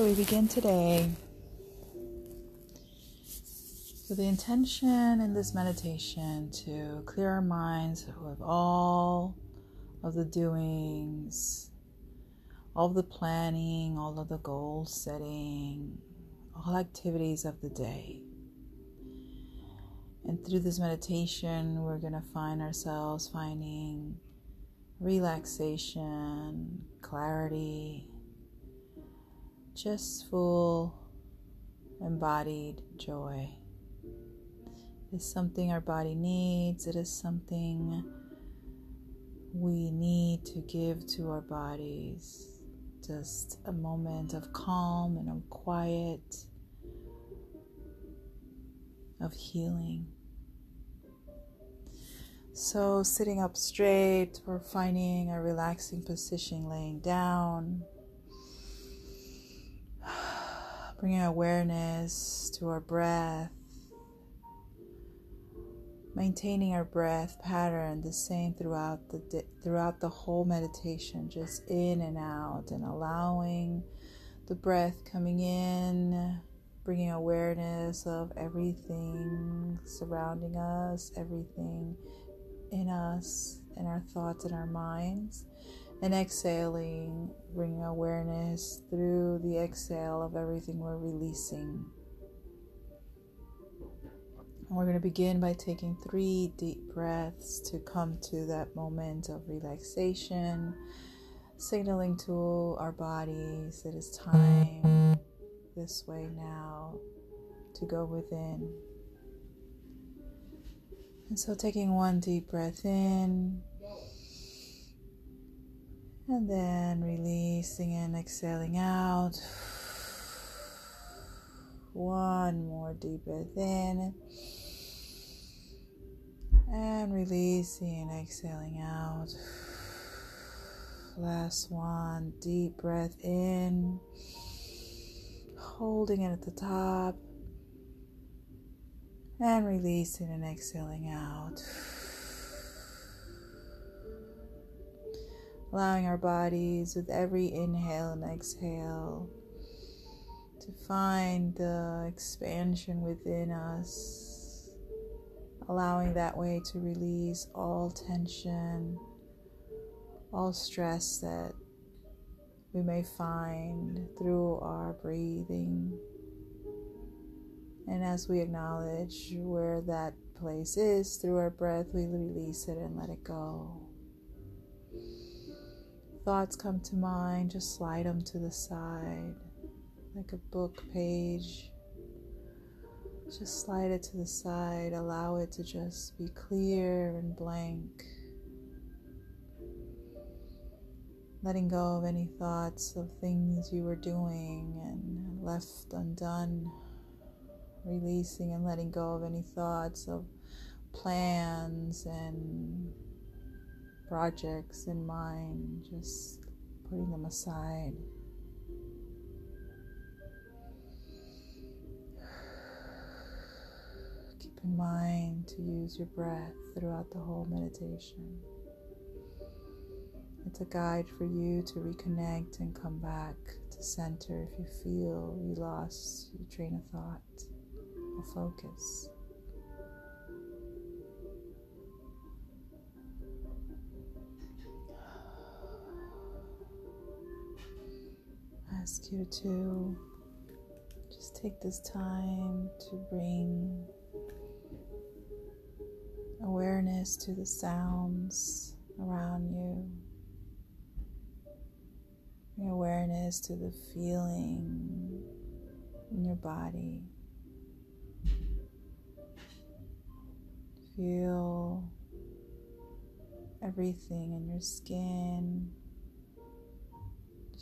So we begin today with the intention in this meditation to clear our minds of all of the doings, all of the planning, all of the goal setting, all activities of the day. And through this meditation, we're going to find ourselves finding relaxation, clarity, just full embodied joy. It's something our body needs, it is something we need to give to our bodies. Just a moment of calm and of quiet, of healing. So, sitting up straight, we're finding a relaxing position laying down. Bringing awareness to our breath. Maintaining our breath pattern the same throughout the throughout the whole meditation, just in and out, and allowing the breath coming in, bringing awareness of everything surrounding us, everything in us, in our thoughts and our minds, and exhaling, bringing awareness through the exhale of everything we're releasing. we're going to begin by taking three deep breaths to come to that moment of relaxation, signaling to our bodies that it's time this way now to go within. And so, taking one deep breath in, and then releasing and exhaling out. One more deep breath in, and releasing and exhaling out. Last one, deep breath in, holding it at the top and releasing and exhaling out. Allowing our bodies with every inhale and exhale to find the expansion within us, allowing that way to release all tension, all stress that we may find through our breathing. And as we acknowledge where that place is through our breath, we release it and let it go. Thoughts come to mind, just slide them to the side like a book page. Just slide it to the side, allow it to just be clear and blank. Letting go of any thoughts of things you were doing and left undone releasing and letting go of any thoughts of plans and projects in mind, just putting them aside. Keep in mind to use your breath throughout the whole meditation. It's a guide for you to reconnect and come back to center if you feel you lost your train of thought or focus. Ask you to just take this time to bring awareness to the sounds around you. Bring awareness to the feeling in your body. Feel everything in your skin.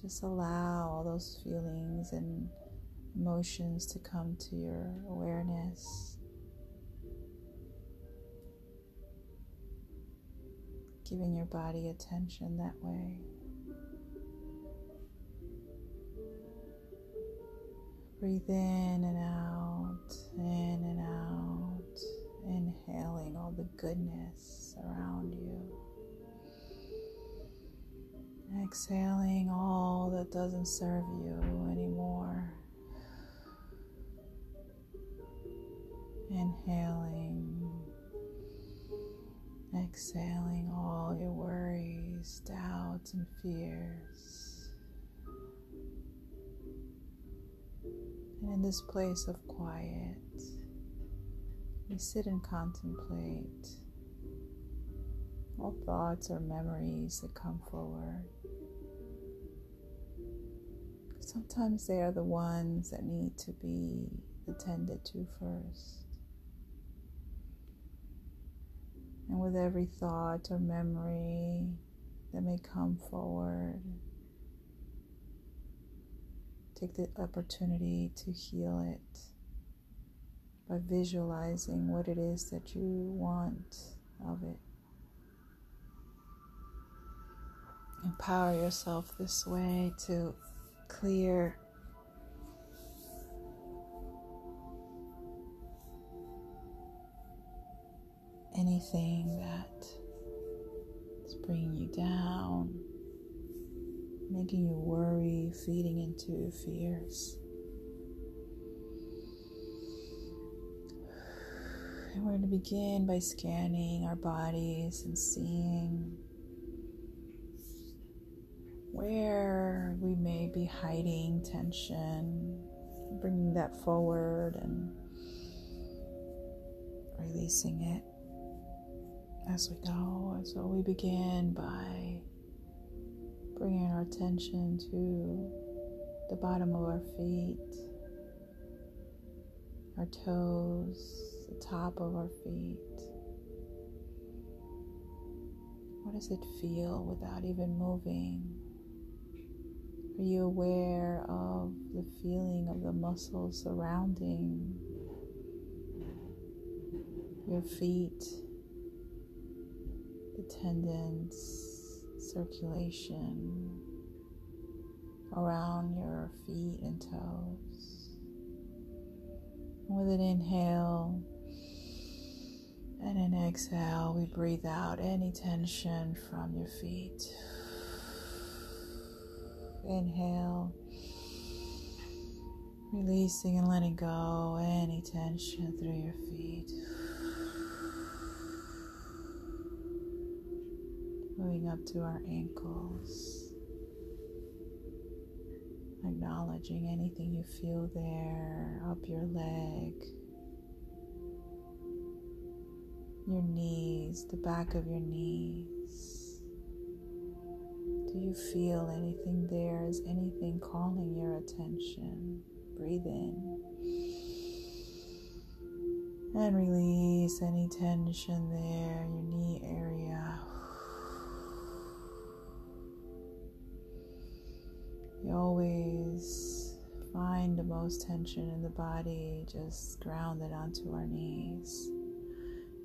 Just allow all those feelings and emotions to come to your awareness. Giving your body attention that way. Breathe in and out, in and out inhaling all the goodness around you. Exhaling all that doesn't serve you anymore. Inhaling, exhaling all your worries, doubts, and fears. And in this place of quiet, we sit and contemplate all thoughts or memories that come forward. Sometimes they are the ones that need to be attended to first. And with every thought or memory that may come forward, take the opportunity to heal it by visualizing what it is that you want of it. Empower yourself this way to clear anything that is bringing you down, making you worry, feeding into your fears. And we're going to begin by scanning our bodies and seeing where we may be hiding tension, bringing that forward and releasing it as we go. So we begin by bringing our attention to the bottom of our feet, our toes, the top of our feet. What does it feel without even moving? Are you aware of the feeling of the muscles surrounding your feet? The tendons, circulation around your feet and toes. With an inhale and an exhale, we breathe out any tension from your feet. Inhale, releasing and letting go. Any tension through your feet. moving up to our ankles, acknowledging anything you feel there, up your leg, your knees, the back of your knees. You feel anything there? Is anything calling your attention? Breathe in. And release any tension there, your knee area. You always find the most tension in the body, just ground it onto our knees.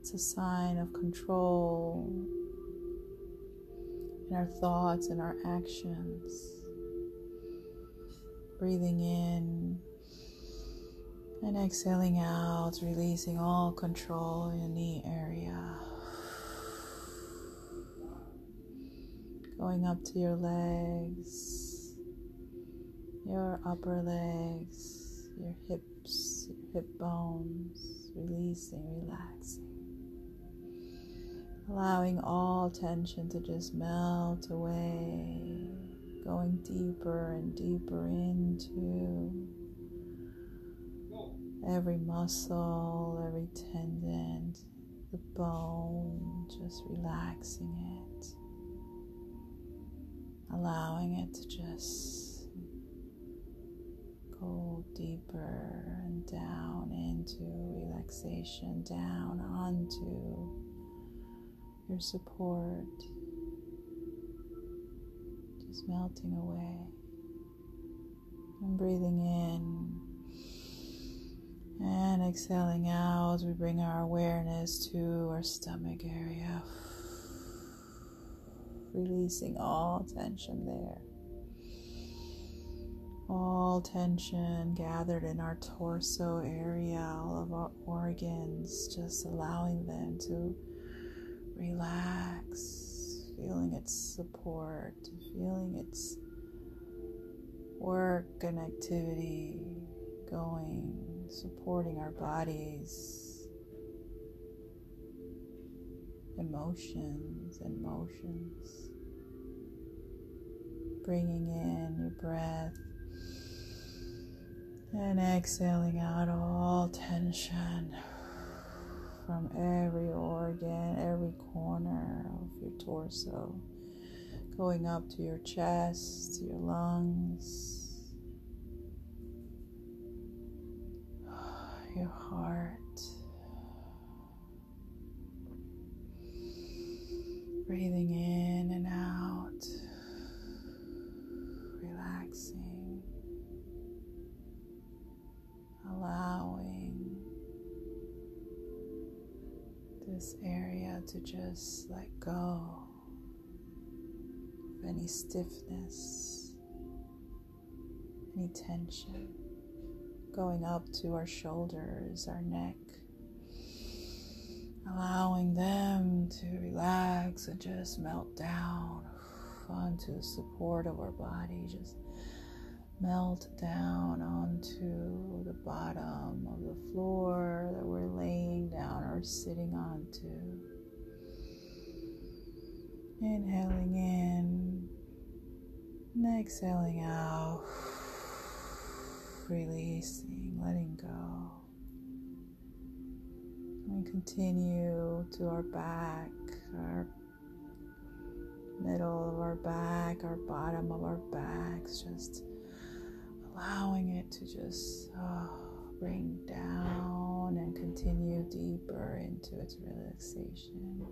It's a sign of control in our thoughts and our actions. Breathing in and exhaling out, releasing all control in the area. Going up to your legs your upper legs, your hips, your hip bones, releasing, relaxing. Allowing all tension to just melt away, going deeper and deeper into every muscle, every tendon, the bone, just relaxing it, allowing it to just go deeper and down into relaxation, down onto your support, just melting away. And breathing in and exhaling out. We bring our awareness to our stomach area, releasing all tension there. All tension gathered in our torso area, all of our organs, just allowing them to relax, feeling its support, feeling its work and activity going, supporting our bodies, emotions and motions. Bringing in your breath and exhaling out all tension from every organ, every corner of your torso, going up to your chest, your lungs, to just let go of any stiffness, any tension, going up to our shoulders, our neck, allowing them to relax and just melt down onto the support of our body, just melt down onto the bottom of the floor that we're laying down or sitting onto. Inhaling in and exhaling out, releasing, letting go. And continue to our back, our middle of our back, our bottom of our backs, just allowing it to just uh, oh, bring down and continue deeper into its relaxation.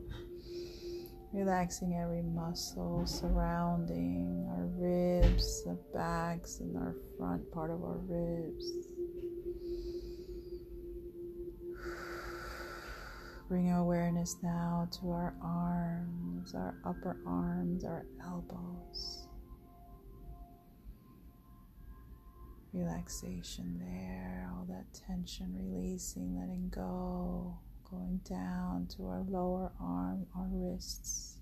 Relaxing every muscle surrounding our ribs, the backs, and our front part of our ribs. Bring awareness now to our arms, our upper arms, our elbows. relaxation there, all that tension releasing, letting go, going down to our lower arm, our wrists.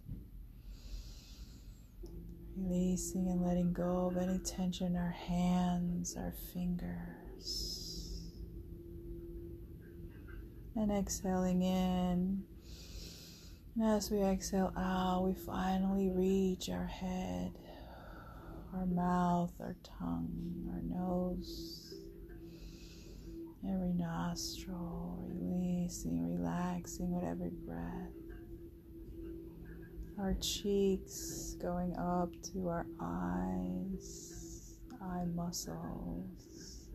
Releasing and letting go of any tension in our hands, our fingers. And exhaling in. And as we exhale out, we finally reach our head our mouth, our tongue, our nose, every nostril, releasing, relaxing with every breath. Our cheeks going up to our eyes, eye muscles.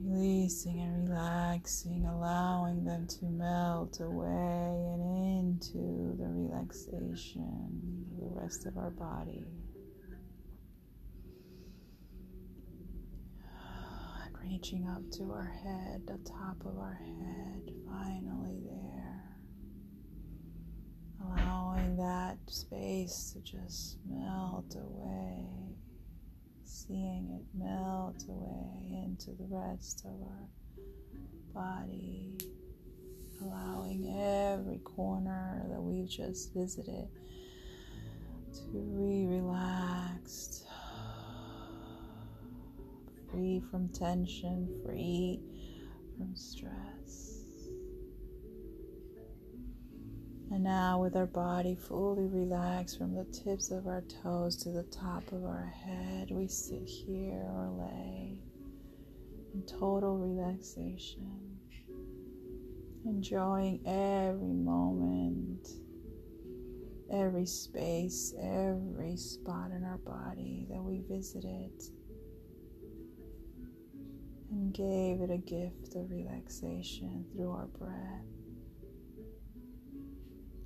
Releasing and relaxing, allowing them to melt away and into the relaxation of the rest of our body. And reaching up to our head, the top of our head, finally there. Allowing that space to just melt away, seeing it melt away into the rest of our body, allowing every corner that we've just visited to be relaxed, free from tension, free from stress. And now, with our body fully relaxed from the tips of our toes to the top of our head, we sit here or lay in total relaxation, enjoying every moment every space, every spot in our body that we visited and gave it a gift of relaxation through our breath.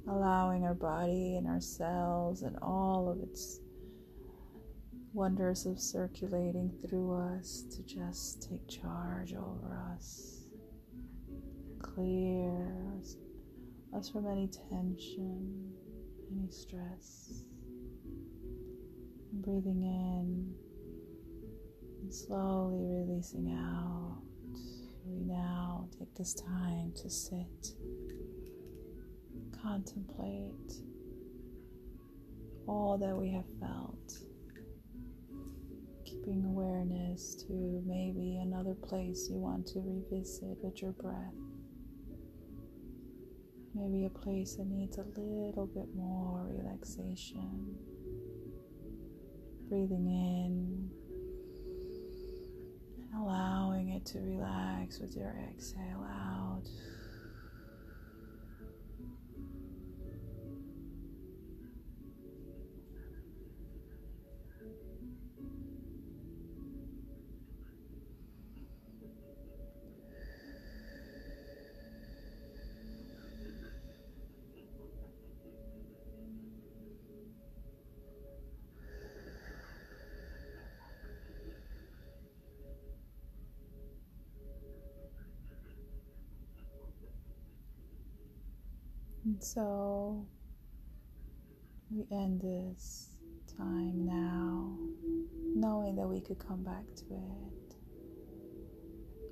Allowing our body and our cells and all of its wonders of circulating through us to just take charge over us, clear us from any tension any stress. And breathing in and slowly releasing out. We now take this time to sit, contemplate all that we have felt. Keeping awareness to maybe another place you want to revisit with your breath. Maybe a place that needs a little bit more relaxation. Breathing in allowing it to relax with your exhale out. And so we end this time now, knowing that we could come back to it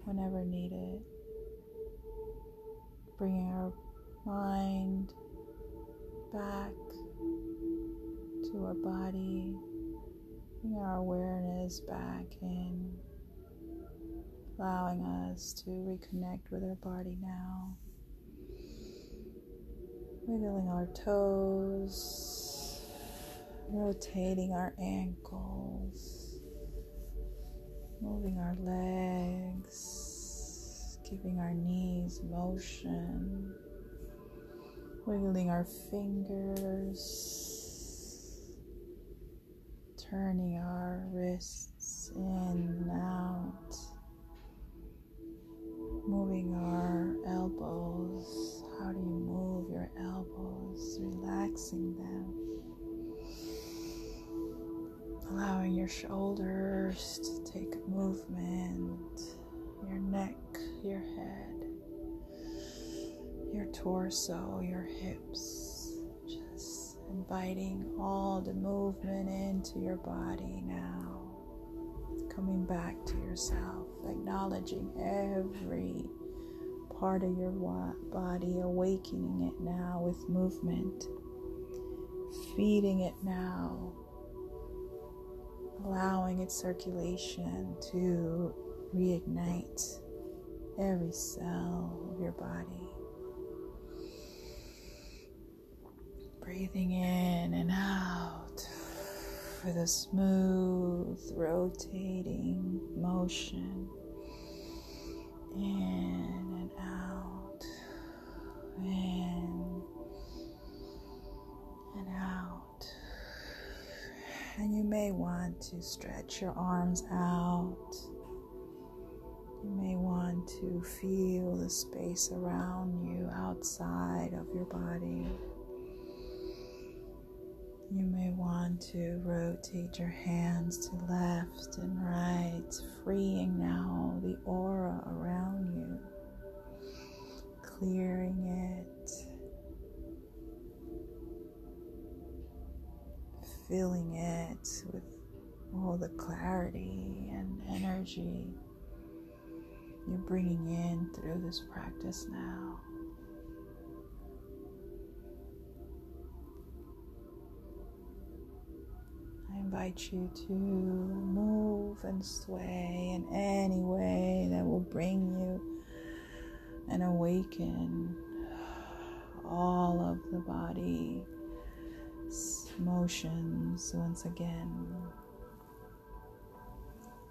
whenever needed. Bringing our mind back to our body, bringing our awareness back in, allowing us to reconnect with our body now. Wiggling our toes, rotating our ankles, moving our legs, giving our knees motion, wiggling our fingers, turning our wrists in and out, torso, your hips. Just inviting all the movement into your body now. Coming back to yourself, acknowledging every part of your body, awakening it now with movement, feeding it now, allowing its circulation to reignite every cell of your body. Breathing in and out for the smooth rotating motion. In and out. in and out. And you may want to stretch your arms out. You may want to feel the space around you outside of your body. You may want to rotate your hands to left and right, freeing now the aura around you clearing it, filling it with all the clarity and energy you're bringing in through this practice now. I invite you to move and sway in any way that will bring you and awaken all of the body motions once again.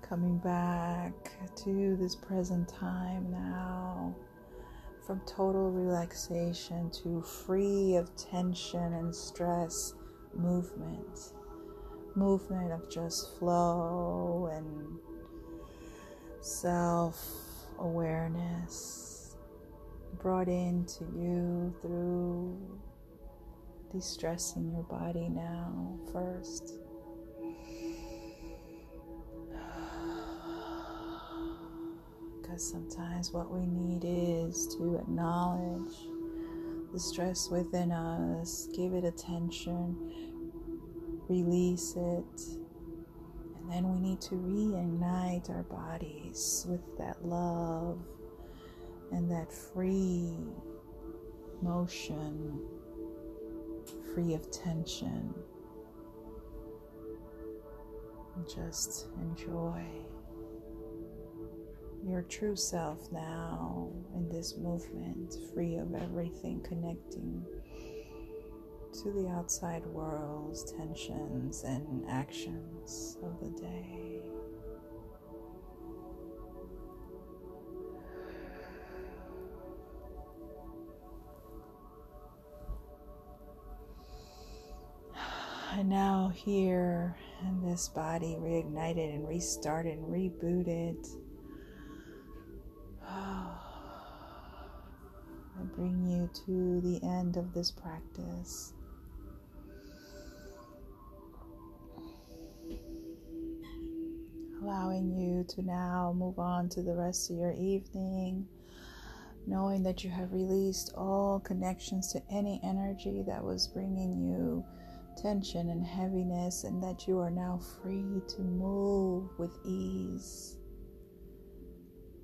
Coming back to this present time now from total relaxation to free of tension and stress movement. Movement of just flow and self awareness brought into you through distressing your body now first. Because sometimes what we need is to acknowledge the stress within us, give it attention, release it, and then we need to reignite our bodies with that love and that free motion, free of tension, just enjoy your true self now in this movement, free of everything connecting to the outside world's tensions and actions of the day. And now, here in this body, reignited and restarted and rebooted. I bring you to the end of this practice. Allowing you to now move on to the rest of your evening, knowing that you have released all connections to any energy that was bringing you tension and heaviness, and that you are now free to move with ease,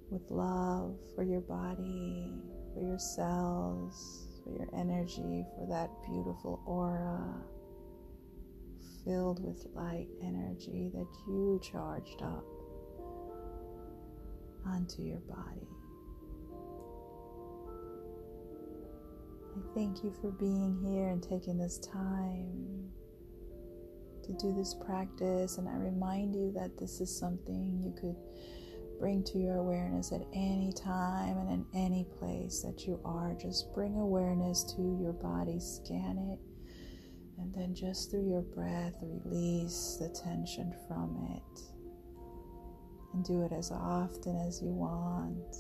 with love for your body, for your cells, for your energy, for that beautiful aura filled with light energy that you charged up onto your body. I thank you for being here and taking this time to do this practice. And I remind you that this is something you could bring to your awareness at any time and in any place that you are. Just bring awareness to your body, scan it, and then just through your breath, release the tension from it. And do it as often as you want.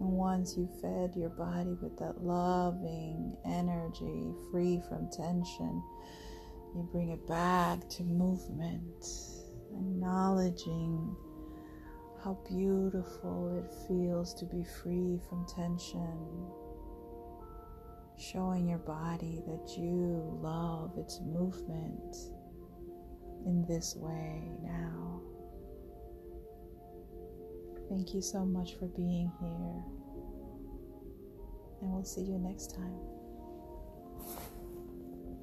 And once you fed your body with that loving energy, free from tension, you bring it back to movement, acknowledging how beautiful it feels to be free from tension. Showing your body that you love its movement in this way now. Thank you so much for being here. And we'll see you next time.